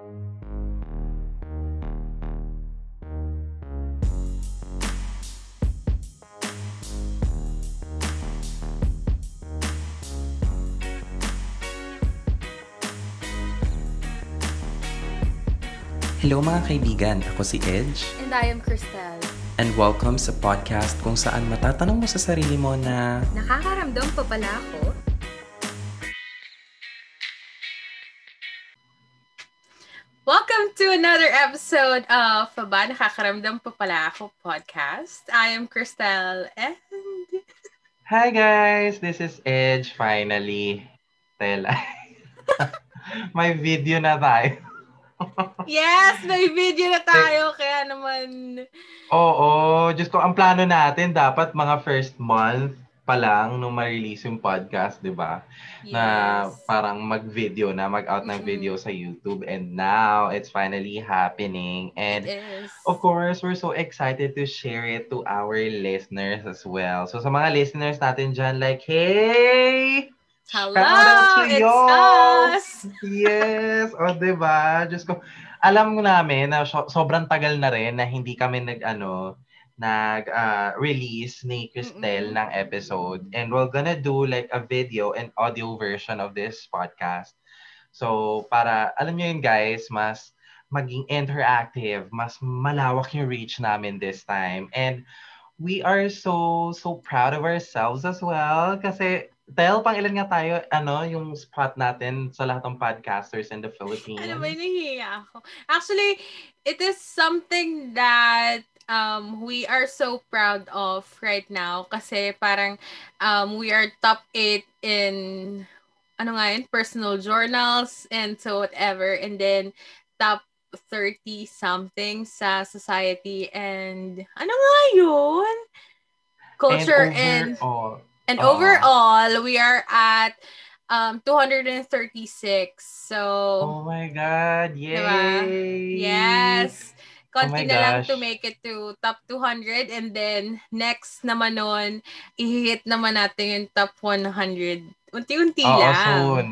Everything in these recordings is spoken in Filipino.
Hello mga kaibigan, ako si Edge. And I am Cristel. And welcome sa podcast kung saan matatanong mo sa sarili mo na Nakakaramdam pa pala ako? To another episode of Ba Nakakaramdam pa pala ako podcast. I am Cristel and... Hi guys, this is Edge finally. Tela. May video na tayo. Yes! May video na tayo kaya naman... Oo, Diyos ko, ang plano natin dapat mga first month pa lang nung ma-release yung podcast, di ba? Na Yes. parang mag-video na, mag-out ng Mm-mm. video sa YouTube. And now, it's finally happening. And. Of course, we're so excited to share it to our listeners as well. So sa mga listeners natin dyan, like, hey! Hello! It's us! Yes! O, di ba? Diyos ko, alam namin na so- sobrang tagal na rin na hindi kami nag, nag-release ah, ni Cristel Mm-mm. ng episode. And we're gonna do like a video and audio version of this podcast. So, para, alam nyo yun guys, mas maging interactive, mas malawak yung reach namin this time. And we are so, so proud of ourselves as well. Kasi, Tel, pang ilan nga tayo, ano, yung spot natin sa lahat ng podcasters in the Philippines. Ano ba, nahihiya ako. Actually, it is something that um, we are so proud of right now kasi parang um, we are top 8 in ano nga yun, personal journals and so whatever. And then top 30 something sa society and ano nga yun? Culture and overall, and, Oo. overall we are at um 236. So oh my God, yay! Diba? Yes. Konti Oh na lang to make it to top 200 and then next naman nun, i-hit naman natin yung top 100. Unti-unti Oo, lang. soon.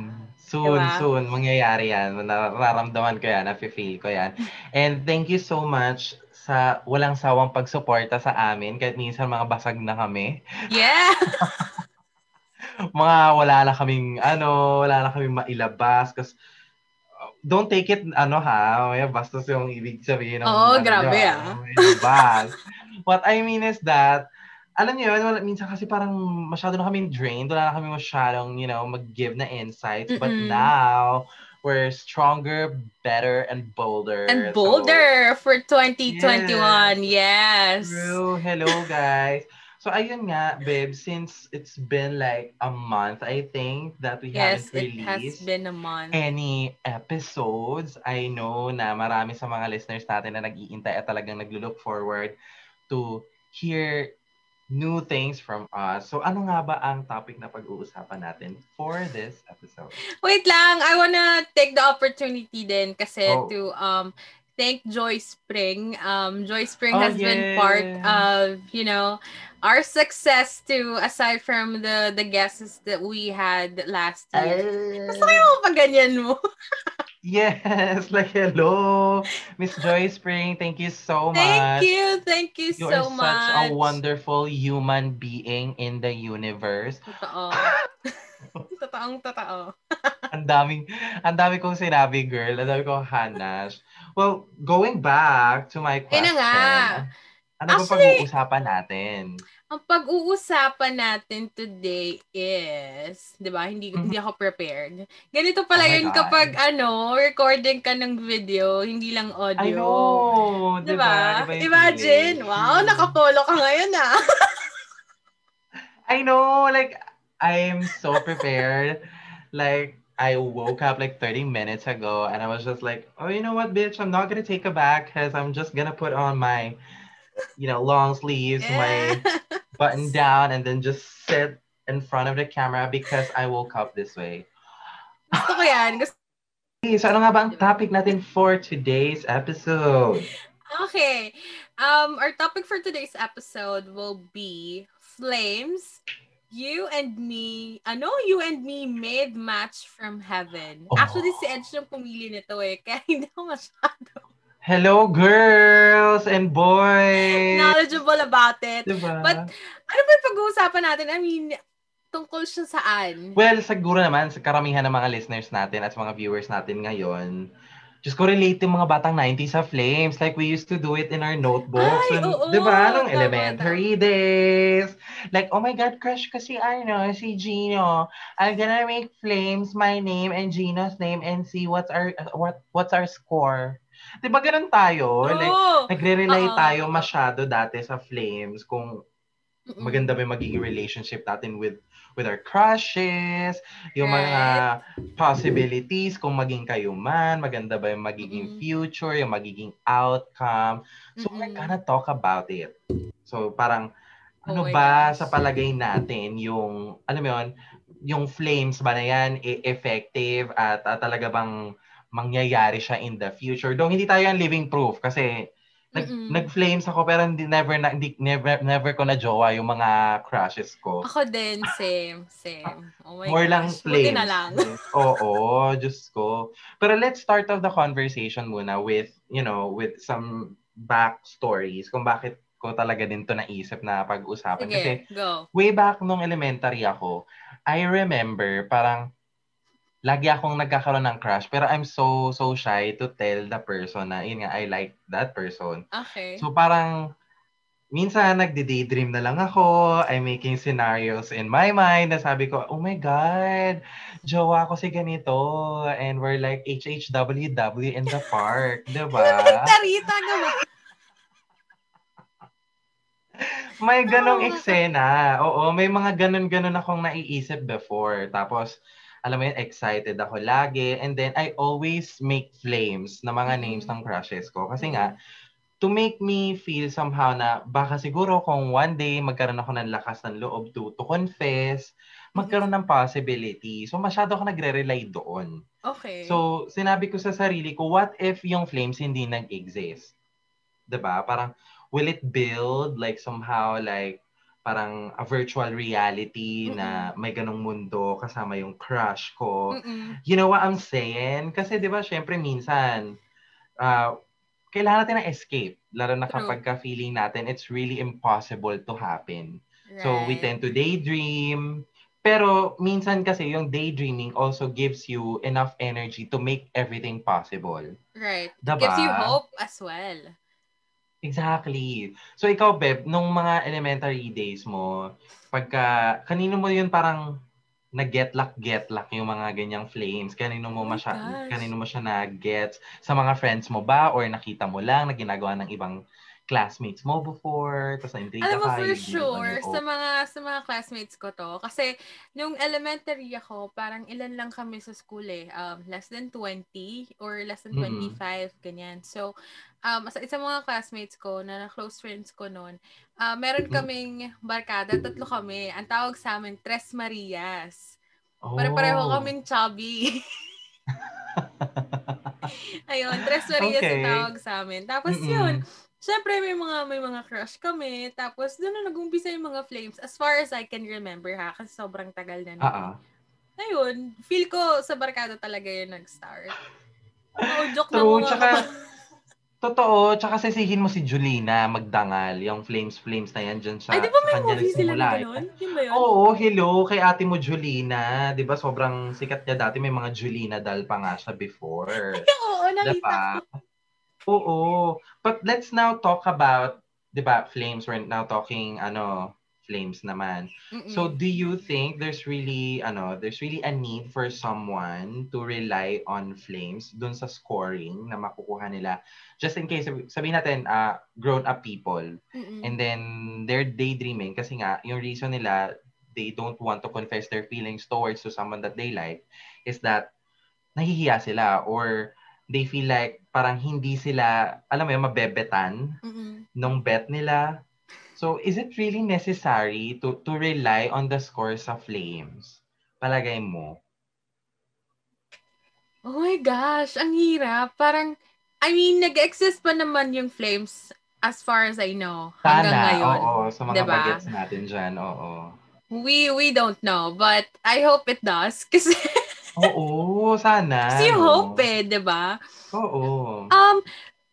Soon, Diba? soon. Mangyayari yan. Nararamdaman ko yan. Nafe-feel ko yan. And thank you so much sa walang sawang pagsuporta sa amin. Kahit minsan mga basag na kami. Yeah. Mga wala na kaming, ano, wala na kaming mailabas. Kasi, don't take it, ano ha, may bastos yung ibig sabihin. Oo, ano grabe, nyo, ah. ilabas. What I mean is that, alam niyo yun, minsan kasi parang masyado na kaming drained, wala na kami masyadong, you know, mag-give na insights. But Mm-mm. now, we're stronger, better, and bolder. And So, bolder for 2021. Yes. True. Hello, guys. So, ayun nga, babe, since it's been like a month, I think, that we Yes, haven't it has released been a month. any episodes. I know na marami sa mga listeners natin na nag-iintay at talagang naglo-look forward to hear new things from us. So, ano nga ba ang topic na pag-uusapan natin for this episode? Wait lang, I wanna take the opportunity din kasi Oh. to um thank Joy Spring. Um Joy Spring Oh, has been part of, you know, our success to aside from the the guests that we had last year. Gusto ko yung pag ganyan mo. Yes, like hello, Miss Joy Spring. Thank you so much. Thank you. Thank you You so are much. such a wonderful human being in the universe. Totoo. Totoong totoo. ang daming, ang dami kong sinabi, girl. Ang dami kong hanash. Well, going back to my question. na nga. Ano ba pag-uusapan natin? Ang pag-uusapan natin today is, 'di ba? Hindi hindi ako prepared. Ganito pala Oh yun God. kapag ano, recording ka ng video, hindi lang audio. I know. 'Di Diba? ba? Iba yung Imagine, wow, nakapolo ka ngayon ah. I know. Like, I'm so prepared. like, I woke up like 30 minutes ago and I was just like, oh, you know what, bitch? I'm not going to take a back because I'm just going to put on my, you know, long sleeves, my button down, and then just sit in front of the camera because I woke up this way. Gusto ko yan. Gusto- Okay, so ano nga ba ang topic natin for today's episode? Okay. Um, our topic for today's episode will be flames You and me, ano, you and me made match from heaven. Oh. Actually, si Edge yung pumili nito eh, kaya hindi ako masyado Hello, girls and boys! knowledgeable about it. Diba? But, ano ba pag-uusapan natin? I mean, tungkol siya saan? well, siguro naman, sa karamihan ng mga listeners natin at mga viewers natin ngayon, just correlate yung mga batang 90s sa Flames like we used to do it in our notebooks. Ay, when- oo. Di ba? Nung elementary days. Like, oh my God, crush ko si ano, si Gino. I'm gonna make Flames my name and Gino's name and see what's our what what's our score. Di ba ganun tayo? Like, Oo. nagre-rely Oo. tayo masyado dati sa Flames kung maganda ba yung magiging relationship natin with with our crushes, yung mga possibilities kung maging kayo man, maganda ba yung magiging Mm-mm. future, yung magiging outcome. So we're Mm-mm. gonna talk about it. So parang ano Oh ba gosh. sa palagay natin yung alam mo yun, yung flames ba na yan e- effective at ah, talaga bang mangyayari siya in the future. Though hindi tayo yung living proof kasi nag, Mm-mm. nag-flames ako pero hindi never na, hindi, never never ko na jowa yung mga crushes ko. Ako din, same, same. Oh my More gosh. lang Buti flames. na lang. Oo, Diyos ko. Pero let's start off the conversation muna with, you know, with some backstories kung bakit ko talaga din to naisip na pag-usapan. Kasi Sige, go. way back nung elementary ako, I remember parang lagi akong nagkakaroon ng crush pero I'm so so shy to tell the person na yun nga I like that person. Okay. So parang minsan nagde-daydream na lang ako, I'm making scenarios in my mind na sabi ko, oh my God, jowa ko si ganito and we're like HHWW in the park, di ba? Tarita? May ganong Ah. eksena. Oo, may mga ganon-ganon akong naiisip before. Tapos, alam mo yun, excited ako lagi. And then, I always make flames na mga Mm. names ng crushes ko. Kasi nga, to make me feel somehow na baka siguro kung one day magkaroon ako ng lakas ng loob to, to confess, magkaroon ng possibility. So, masyado ako nagre-rely doon. Okay. So, sinabi ko sa sarili ko, what if yung flames hindi nag-exist? ba? Parang, will it build like somehow like parang a virtual reality na may ganong mundo kasama yung crush ko? Mm-mm. You know what I'm saying? Kasi 'di ba, syempre minsan ah, kailangan natin ng escape. Lalo na kapag ka-feeling natin it's really impossible to happen. So we Right. tend to daydream. Pero minsan kasi yung daydreaming also gives you enough energy to make everything possible. Right. Diba? Gives you hope as well. Exactly. So ikaw, Beb, nung mga elementary days mo, pagka, kanino mo yun parang nag-get-luck-get-luck yung mga ganyang flames? Kanino mo, Oh masya, kanino mo siya na-gets? Sa mga friends mo ba? Or nakita mo lang na ginagawa ng ibang classmates mo before? Tapos na-intriga Alam mo, ka? for sure, your sa mga, sa mga classmates ko to. Kasi, nung elementary ako, parang ilan lang kami sa school eh. Um, less than 20 or less than Mm. 25, ganyan. So, um, sa isang mga classmates ko, na close friends ko noon, ah, meron Mm. kaming barkada, tatlo kami. Ang tawag sa amin, Tres Marias. Oh. Pare-pareho kaming chubby. Ayun, Tres Marias Okay. yung tawag sa amin. Tapos Mm-mm. yun, syempre may mga may mga crush kami. Tapos doon na nag-umpisa yung mga flames. As far as I can remember ha, kasi sobrang tagal na. nun. Ah. Ayun, feel ko sa barkada talaga yun nag-start. Oh, joke na mga tsaka, totoo, tsaka sisihin mo si Julina magdangal, yung flames-flames na yan dyan sa, Ay, di ba may movie sila na gano'n? Yun ba yun? Oo, hello, kay ate mo Julina. Di ba sobrang sikat niya dati, may mga Julina dal pa nga siya before. Oo, nakita Diba? Oo. But let's now talk about, di ba, flames. We're now talking, ano, flames naman. Mm-mm. So do you think there's really ano, there's really a need for someone to rely on flames dun sa scoring na makukuha nila just in case sabi- sabihin natin uh, grown up people Mm-mm. and then they're daydreaming kasi nga yung reason nila they don't want to confess their feelings towards to someone that they like is that nahihiya sila or they feel like parang hindi sila alam mo yun mabebetan Mm-mm. nung bet nila. So, is it really necessary to to rely on the scores of flames? Palagay mo? Oh my gosh, ang hirap. Parang, I mean, nag-exist pa naman yung flames as far as I know. Hanggang Sana, ngayon. oo. Sa mga Diba? bagets natin dyan, oo. We we don't know, but I hope it does. Kasi, Oo, sana. kasi you hope eh, di ba? Oo. Um,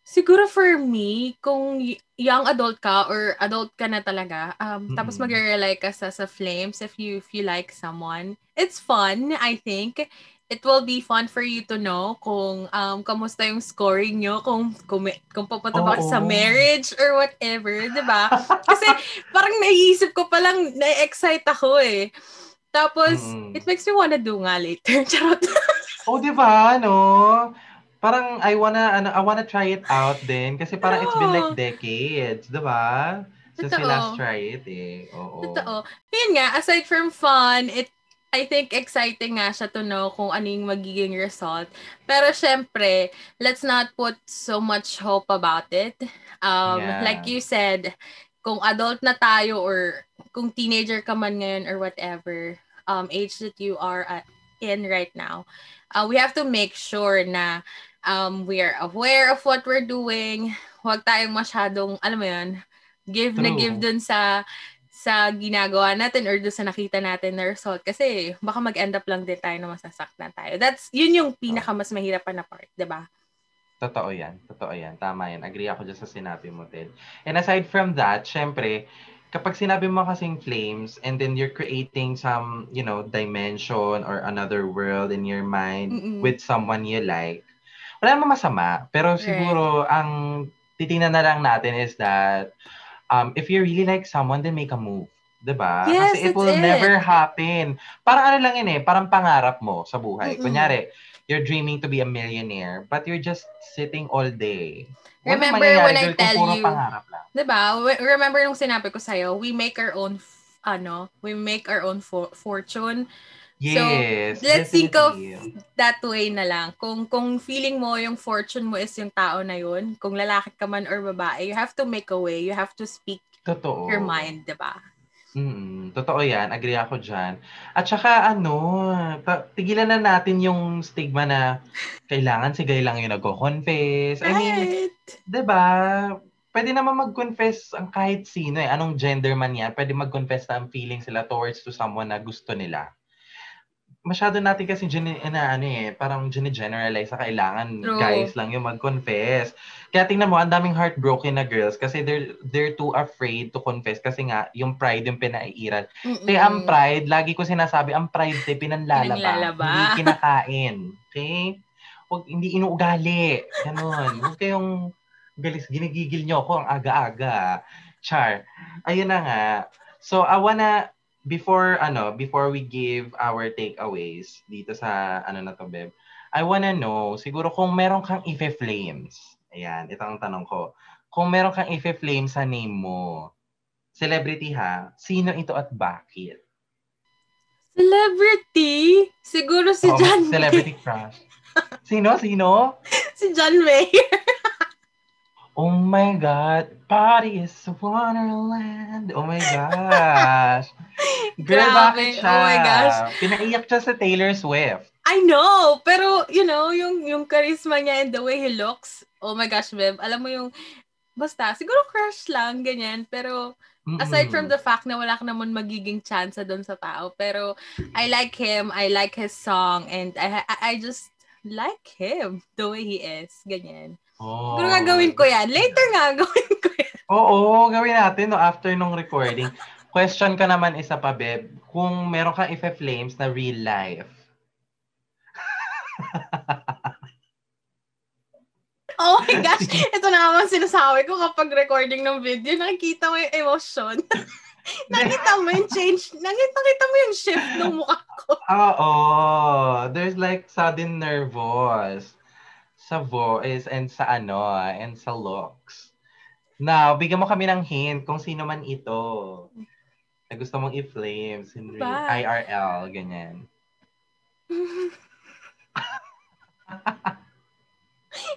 siguro for me, kung young adult ka or adult ka na talaga, um, tapos Mm-mm. magre-rely ka sa, sa flames if you, if you like someone, it's fun, I think. It will be fun for you to know kung um, kamusta yung scoring nyo, kung, kung, kung papunta ba sa marriage or whatever, di ba? Kasi parang naiisip ko palang, na-excite ako eh. Tapos, Mm-mm. it makes me wanna do nga later. Charot. Oh, di ba, no? Parang I wanna, ano, I wanna try it out din. Kasi parang it's been like decades, di ba? Since we Totoo. last try it eh. Oo. Totoo. Yun nga, aside from fun, it I think exciting nga siya to know kung ano yung magiging result. Pero syempre, let's not put so much hope about it. Um, Yeah. Like you said, kung adult na tayo or kung teenager ka man ngayon or whatever um, age that you are at, in right now, uh, we have to make sure na um, we are aware of what we're doing. Huwag tayong masyadong, alam mo yun, give na True. give dun sa sa ginagawa natin or doon sa nakita natin na result. Kasi baka mag-end up lang din tayo na masasaktan tayo. That's, yun yung pinaka mas mahirapan na part, di ba? Totoo yan. Totoo yan. Tama yan. Agree ako dyan sa sinabi mo, Ted. And aside from that, syempre, kapag sinabi mo kasing flames and then you're creating some, you know, dimension or another world in your mind Mm-mm. with someone you like, wala namang masama. Pero siguro, ang titingnan na lang natin is that um, if you really like someone, then make a move. 'Di ba? Yes, Kasi it will it. never happen. Parang ano lang yun eh, parang pangarap mo sa buhay. Mm-mm. Kunyari, you're dreaming to be a millionaire, but you're just sitting all day. Remember when I tell you- pangarap lang. Di ba? Remember nung sinabi ko sa'yo, we make our own, f- ano, we make our own fo- fortune. Yes. let's think of definitely. that way na lang. Kung kung feeling mo yung fortune mo is yung tao na yun, kung lalaki ka man or babae, you have to make a way. You have to speak Totoo. your mind, di ba? Mm, totoo yan. Agree ako dyan. At saka ano, pa- tigilan na natin yung stigma na kailangan si gay lang yung nagko-confess. I mean, Right. 'di ba? Pwede naman mag-confess ang kahit sino eh. Anong gender man yan, pwede mag-confess na ang feeling sila towards to someone na gusto nila. Masyado natin kasi gene, na, ano eh, parang gene-generalize sa kailangan True. guys lang yung mag-confess. Kaya tingnan mo, ang daming heartbroken na girls kasi they're, they're too afraid to confess kasi nga, yung pride yung pinaiiran. Kaya ang pride, lagi ko sinasabi, ang pride te pinanlalaba, Pinanlalaba. hindi kinakain. Okay? Huwag, hindi inuugali. Ganon. Huwag kayong galis, ginigigil nyo ako ang aga-aga. Char. Ayun na nga. So, I wanna, before, ano, before we give our takeaways dito sa, ano na to, Beb, I wanna know, siguro kung meron kang ife-flames, ayan, ito ang tanong ko, kung meron kang ife-flames sa name mo, celebrity ha, sino ito at bakit? Celebrity? Siguro si Oh, John Celebrity crush. Sino? Sino? May. Si John Mayer. Oh my God. Party is wonderland. Oh my gosh. Girl, Grabe. bakit siya? Oh my gosh. Pinaiyak siya sa Taylor Swift. I know, pero you know, yung yung charisma niya and the way he looks. Oh my gosh, Beb. Alam mo yung basta siguro crush lang ganyan, pero aside from the fact na wala ka naman magiging chance doon sa tao, pero I like him, I like his song and I I, I just like him the way he is, ganyan. Oh. Siguro gagawin ko yan. Later nga, gawin ko yan. Oo, gawin natin no, after nung recording. Question ka naman isa pa, Beb. Kung meron kang ife-flames na real life. Oh my gosh, ito na naman sinasabi ko kapag recording ng video, nakikita mo yung emotion. nakita mo yung change, nakita, nakita mo yung shift ng mukha ko. Oo. There's like sudden nervous sa voice and sa ano, and sa looks. Now, bigyan mo kami ng hint kung sino man ito. Na gusto mong i-flames in real? IRL, ganyan.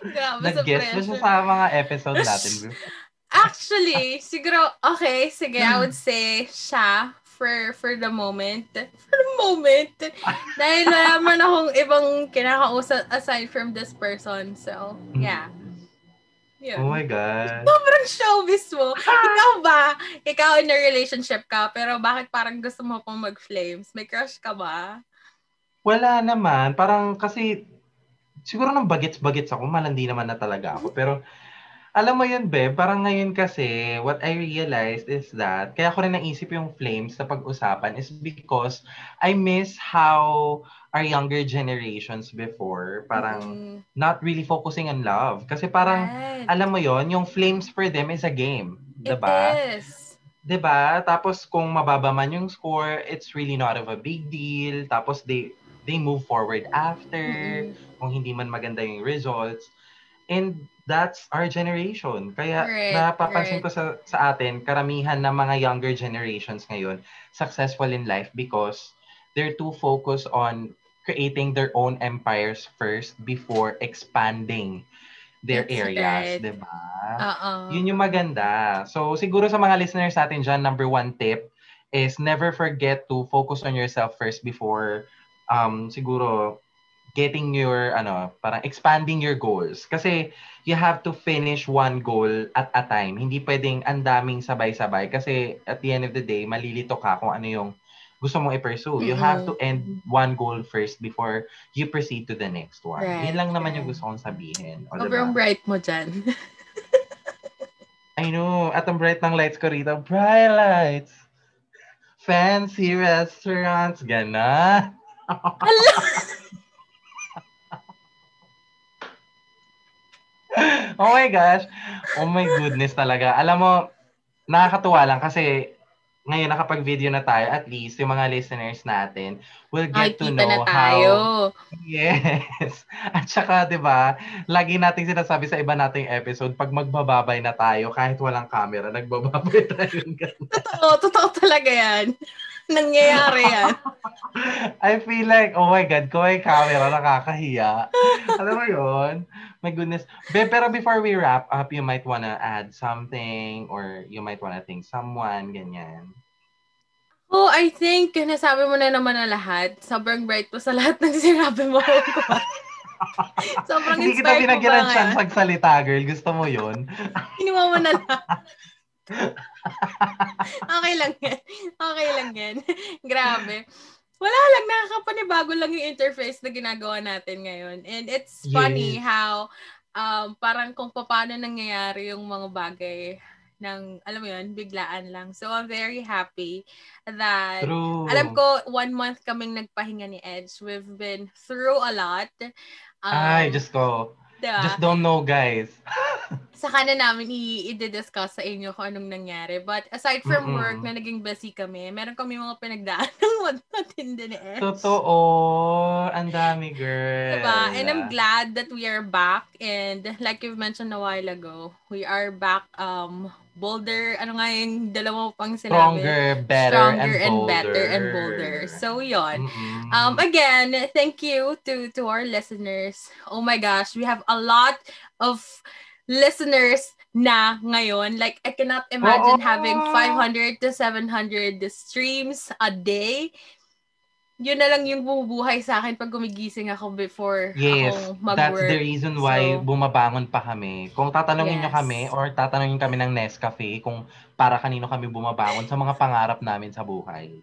Grabe Nag-guess ba siya sa mga episode natin? bro? Actually, siguro, okay, sige, I would say siya for for the moment. For the moment. Dahil wala man akong ibang kinakausap aside from this person. So, yeah. Yun. Oh my God. Sobrang showbiz mo. Ikaw ba? Ikaw in a relationship ka, pero bakit parang gusto mo pang mag-flames? May crush ka ba? Wala naman. Parang kasi, siguro nang bagets-bagets ako, malandi naman na talaga ako. Pero, alam mo yun, Be, parang ngayon kasi, what I realized is that, kaya ko rin naisip yung flames sa pag-usapan is because I miss how our younger generations before, parang Mm, not really focusing on love. Kasi parang, right. alam mo yon yung flames for them is a game. It Diba? is. 'Di ba? Tapos kung mababa man yung score, it's really not of a big deal. Tapos they they move forward after Mm-mm. kung hindi man maganda yung results. And that's our generation. Kaya Right, napapansin right. ko sa sa atin, karamihan ng mga younger generations ngayon successful in life because they're too focused on creating their own empires first before expanding their That's areas, right. 'di ba? Oo. Yun yung maganda. So, siguro sa mga listeners natin dyan, number one tip is never forget to focus on yourself first before um, siguro getting your, ano, parang expanding your goals. Kasi you have to finish one goal at a time. Hindi pwedeng ang daming sabay-sabay kasi at the end of the day, malilito ka kung ano yung gusto mong i-pursue. You have to end one goal first before you proceed to the next one. Right, Yun lang naman yung gusto kong sabihin. O, diba? Sobrang bright mo dyan. I know. At ang bright ng lights ko rito. Bright lights. Fancy restaurants. Gana. oh my gosh. Oh my goodness talaga. Alam mo, nakakatuwa lang kasi ngayon nakapag-video na tayo, at least yung mga listeners natin will Ay, get to kita know na tayo. how Yes. At saka, di ba, lagi nating sinasabi sa iba nating episode, pag magbababay na tayo, kahit walang camera, nagbababay tayo. Totoo, totoo talaga yan. Nangyayari yan. I feel like, oh my God, kung may camera, nakakahiya. Alam mo yun? My goodness. Be, pero before we wrap up, you might wanna add something or you might wanna thank someone, ganyan. Oh, I think nasabi mo na naman na lahat. Sobrang bright po sa lahat ng sinabi mo. Sobrang Hindi kita binagyan ng chance magsalita, girl. Gusto mo yun? Kinuha mo na lang. okay lang yan. Okay lang yan. Grabe. Wala lang, nakakapanibago lang yung interface na ginagawa natin ngayon. And it's funny how um, parang kung paano nangyayari yung mga bagay ng, alam mo yun, biglaan lang. So, I'm very happy that True. alam ko, one month kaming nagpahinga ni Edge. We've been through a lot. Um, Ay, just go. Diba? Just don't know, guys. Saka na namin i-discuss sa inyo kung anong nangyari. But aside from Mm-mm. work na naging busy kami, meron kami mga pinagdaan ng matindi ni Edge. Totoo. Ang dami, girl. Diba? And I'm glad that we are back. And like you've mentioned a while ago, we are back um bolder. Ano nga yung dalawa pang sinabi? Stronger, better, Stronger and, and, bolder. better and bolder. So, yon. Um, again, thank you to to our listeners. Oh my gosh, we have a lot of listeners na ngayon. Like, I cannot imagine Oo. having 500 to 700 streams a day. Yun na lang yung bumubuhay sa akin pag gumigising ako before Yes, ako that's mag-work. the reason why So- bumabangon pa kami. Kung tatanungin nyo Yes. kami or tatanungin kami ng Nescafe kung para kanino kami bumabangon sa mga pangarap namin sa buhay.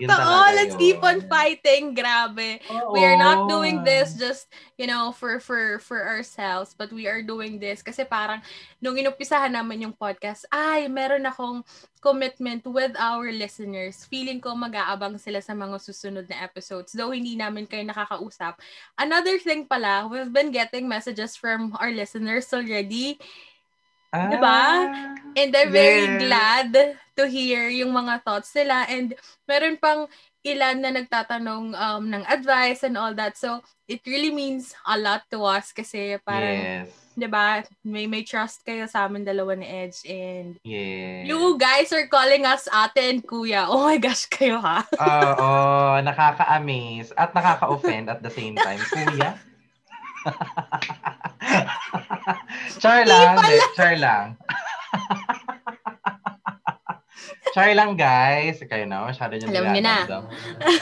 Yun Oo, talaga let's yun. keep on fighting. Grabe. Oo. we are not doing this just you know for for for ourselves but we are doing this kasi parang nung inumpisahan naman yung podcast ay meron akong commitment with our listeners feeling ko mag-aabang sila sa mga susunod na episodes though hindi namin kayo nakakausap another thing pala we've been getting messages from our listeners already Ah, Diba? And I'm very yes. glad to hear yung mga thoughts nila. And meron pang ilan na nagtatanong um, ng advice and all that. So, it really means a lot to us kasi parang, Yes. 'di ba may, may trust kayo sa amin dalawa ni Edge. And Yes. you guys are calling us ate and kuya. Oh my gosh, kayo ha? Oo, nakaka-amaze at nakaka-offend at the same time. Kuya? char lang, de, char lang. char lang, guys. Kayo na, masyado nyo Alam niyo na.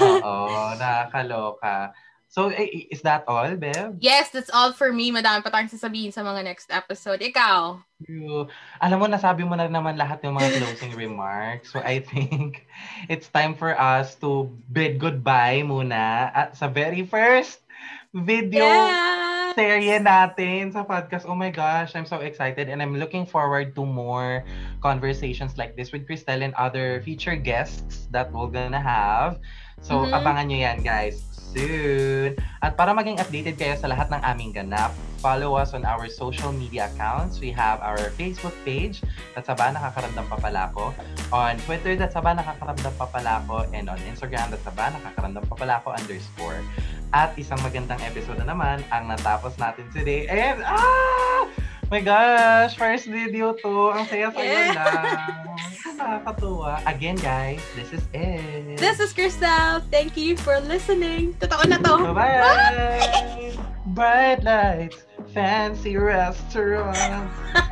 Oo, nakakaloka. So, eh, is that all, Bev? Yes, that's all for me. Madami pa tayong sasabihin sa mga next episode. Ikaw? You, alam mo, nasabi mo na naman lahat ng mga closing remarks. So, I think it's time for us to bid goodbye muna at sa very first video Yes! Serye natin sa podcast. Oh my gosh, I'm so excited and I'm looking forward to more conversations like this with Cristel and other featured guests that we're gonna have. So, Mhm. abangan nyo yan, guys, soon. At para maging updated kayo sa lahat ng aming ganap, follow us on our social media accounts. We have our Facebook page, that's Saba Nakakaramdam pa pala ko. On Twitter, that's Saba Nakakaramdam pa pala ko. And on Instagram, that's Saba Nakakaramdam pa pala ko underscore. At isang magandang episode na naman ang natapos natin today. And, ah! My gosh, first video to. Ang saya-saya Yes! lang. Nakakatuwa. Again, guys, this is it. This is Crystal. Thank you for listening. Totoo na to. Bye-bye! Bright lights, fancy restaurant.